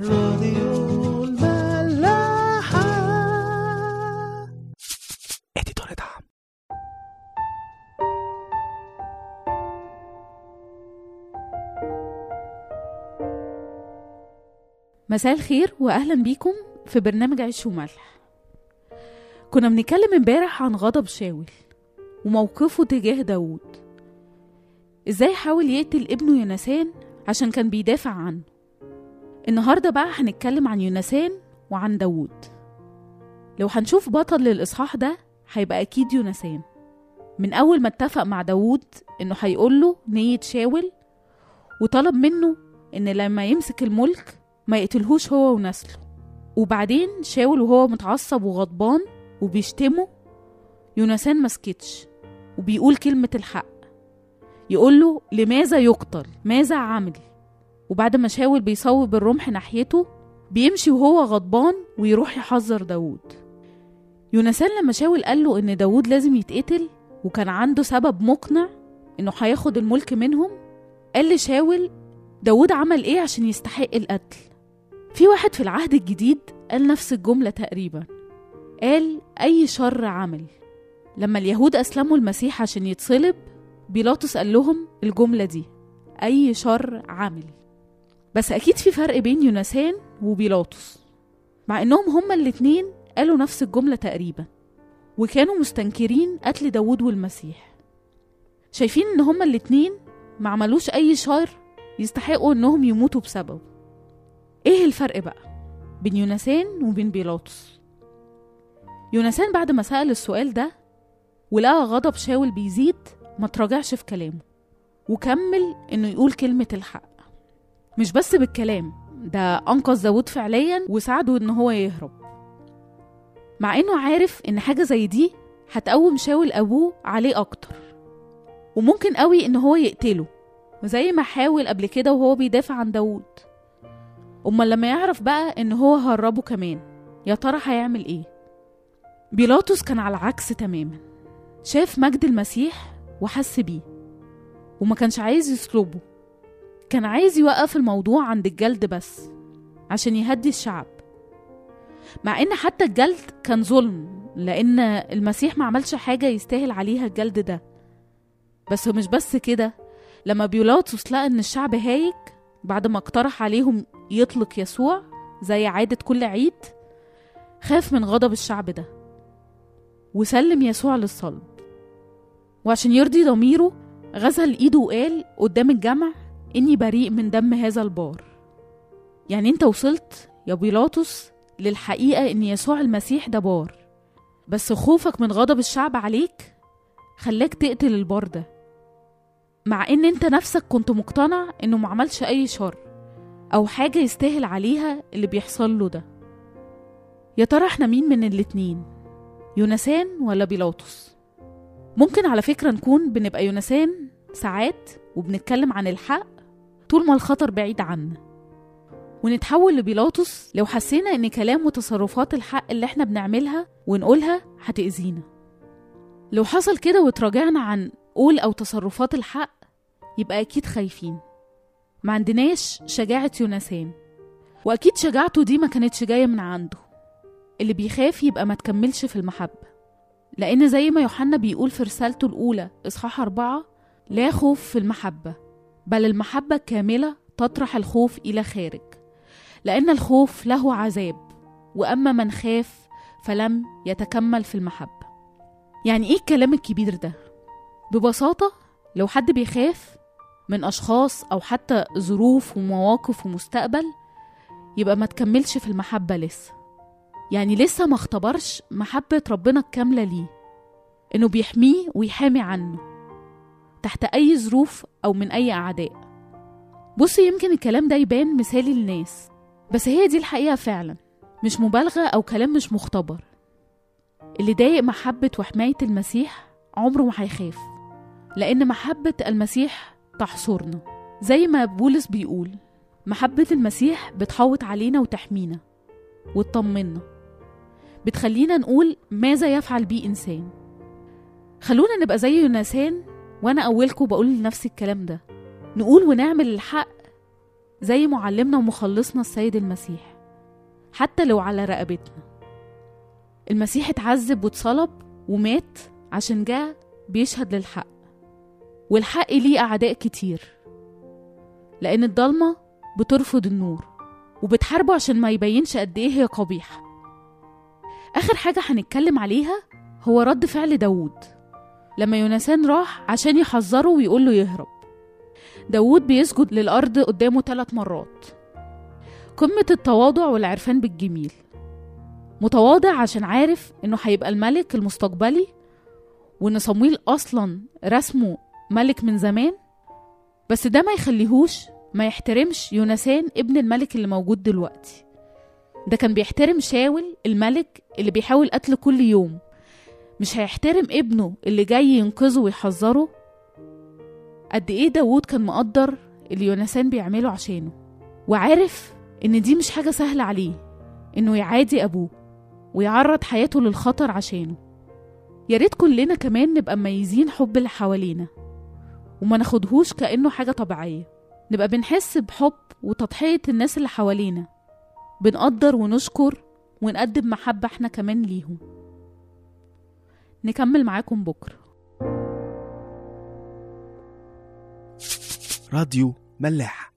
راديو الملاحة. اديتور دعم. مساء الخير واهلا بيكم في برنامج عيش وملح. كنا بنتكلم امبارح عن غضب شاول وموقفه تجاه داوود. إزاي حاول يقتل ابنه يونسان عشان كان بيدافع عنه؟ النهارده بقى هنتكلم عن يونسان وعن داوود. لو هنشوف بطل للإصحاح ده هيبقى أكيد يونسان. من أول ما اتفق مع داوود إنه هيقوله نية شاول وطلب منه إن لما يمسك الملك ما يقتلهوش هو ونسله. وبعدين شاول وهو متعصب وغضبان وبيشتمه يونسان مسكتش وبيقول كلمة الحق. يقوله لماذا يقتل؟ ماذا عمل؟ وبعد ما شاول بيصوب الرمح ناحيته بيمشي وهو غضبان ويروح يحذر داوود. يونسان لما شاول قال له إن داوود لازم يتقتل وكان عنده سبب مقنع إنه هياخد الملك منهم قال لشاول داوود عمل إيه عشان يستحق القتل؟ في واحد في العهد الجديد قال نفس الجملة تقريبا. قال أي شر عمل. لما اليهود أسلموا المسيح عشان يتصلب بيلاطس قال لهم الجملة دي أي شر عمل. بس أكيد في فرق بين يونسان وبيلاطس مع إنهم هما الاتنين قالوا نفس الجملة تقريبا وكانوا مستنكرين قتل داوود والمسيح. شايفين إن هما الاتنين ما عملوش أي شر يستحقوا إنهم يموتوا بسببه. إيه الفرق بقى بين يونسان وبين بيلاطس؟ يونسان بعد ما سأل السؤال ده ولقى غضب شاول بيزيد ما تراجعش في كلامه وكمل إنه يقول كلمة الحق. مش بس بالكلام ده أنقذ داود فعليا وساعده إن هو يهرب. مع إنه عارف إن حاجة زي دي هتقوم شاول أبوه عليه أكتر. وممكن قوي إن هو يقتله زي ما حاول قبل كده وهو بيدافع عن داود أمال لما يعرف بقى إن هو هربه كمان يا ترى هيعمل إيه؟ بيلاطس كان على العكس تماما شاف مجد المسيح وحس بيه وما كانش عايز يصلبه كان عايز يوقف الموضوع عند الجلد بس عشان يهدي الشعب. مع إن حتى الجلد كان ظلم لأن المسيح ما عملش حاجة يستاهل عليها الجلد ده. بس مش بس كده لما بيلاطس لقى إن الشعب هايج بعد ما اقترح عليهم يطلق يسوع زي عادة كل عيد خاف من غضب الشعب ده وسلم يسوع للصلب. وعشان يرضي ضميره غسل إيده وقال قدام الجمع إني بريء من دم هذا البار. يعني أنت وصلت يا بيلاطس للحقيقة إن يسوع المسيح ده بار. بس خوفك من غضب الشعب عليك خلاك تقتل البار ده. مع إن أنت نفسك كنت مقتنع إنه معملش أي شر أو حاجة يستاهل عليها اللي بيحصل له ده. يا ترى إحنا مين من الاتنين؟ يونسان ولا بيلاطس؟ ممكن على فكرة نكون بنبقى يونسان ساعات وبنتكلم عن الحق طول ما الخطر بعيد عنا. ونتحول لبيلاطس لو حسينا إن كلام وتصرفات الحق اللي إحنا بنعملها ونقولها هتأذينا. لو حصل كده وتراجعنا عن قول أو تصرفات الحق يبقى أكيد خايفين. ما عندناش شجاعة يونسان وأكيد شجاعته دي ما كانتش جاية من عنده. اللي بيخاف يبقى ما تكملش في المحبة لأن زي ما يوحنا بيقول في رسالته الأولى إصحاح أربعة لا خوف في المحبة. بل المحبة الكاملة تطرح الخوف إلى خارج. لأن الخوف له عذاب وأما من خاف فلم يتكمل في المحبة. يعني إيه الكلام الكبير ده؟ ببساطة لو حد بيخاف من أشخاص أو حتى ظروف ومواقف ومستقبل يبقى ما تكملش في المحبة لسه. يعني لسه ما اختبرش محبة ربنا الكاملة ليه؟ إنه بيحميه ويحامي عنه. تحت أي ظروف أو من أي أعداء. بص يمكن الكلام ده يبان مثالي للناس بس هي دي الحقيقة فعلا مش مبالغة أو كلام مش مختبر. اللي ضايق محبة وحماية المسيح عمره ما هيخاف لأن محبة المسيح تحصرنا. زي ما بولس بيقول محبة المسيح بتحوط علينا وتحمينا وتطمنا. بتخلينا نقول ماذا يفعل بي إنسان. خلونا نبقى زي يونسان وأنا أولكم بقول لنفسي الكلام ده. نقول ونعمل الحق زي معلمنا ومخلصنا السيد المسيح حتى لو على رقبتنا. المسيح اتعذب واتصلب ومات عشان جه بيشهد للحق والحق ليه أعداء كتير لأن الضلمة بترفض النور وبتحاربه عشان ما يبينش قد إيه هي قبيحة. آخر حاجة هنتكلم عليها هو رد فعل داوود. لما يونسان راح عشان يحذره ويقول له يهرب. داوود بيسجد للأرض قدامه ثلاث مرات. قمة التواضع والعرفان بالجميل. متواضع عشان عارف إنه هيبقى الملك المستقبلي وإن صمويل أصلا رسمه ملك من زمان. بس ده ما يخليهوش ما يحترمش يونسان ابن الملك اللي موجود دلوقتي. ده كان بيحترم شاول الملك اللي بيحاول قتله كل يوم. مش هيحترم ابنه اللي جاي ينقذه ويحذره؟ قد إيه داوود كان مقدر اللي يونسان بيعمله عشانه؟ وعارف إن دي مش حاجة سهلة عليه إنه يعادي أبوه ويعرض حياته للخطر عشانه. يا ريت كلنا كمان نبقى مميزين حب اللي حوالينا وما ناخدهوش كأنه حاجة طبيعية. نبقى بنحس بحب وتضحية الناس اللي حوالينا. بنقدر ونشكر ونقدم محبة إحنا كمان ليهم. نكمل معاكم بكرة. راديو ملاح.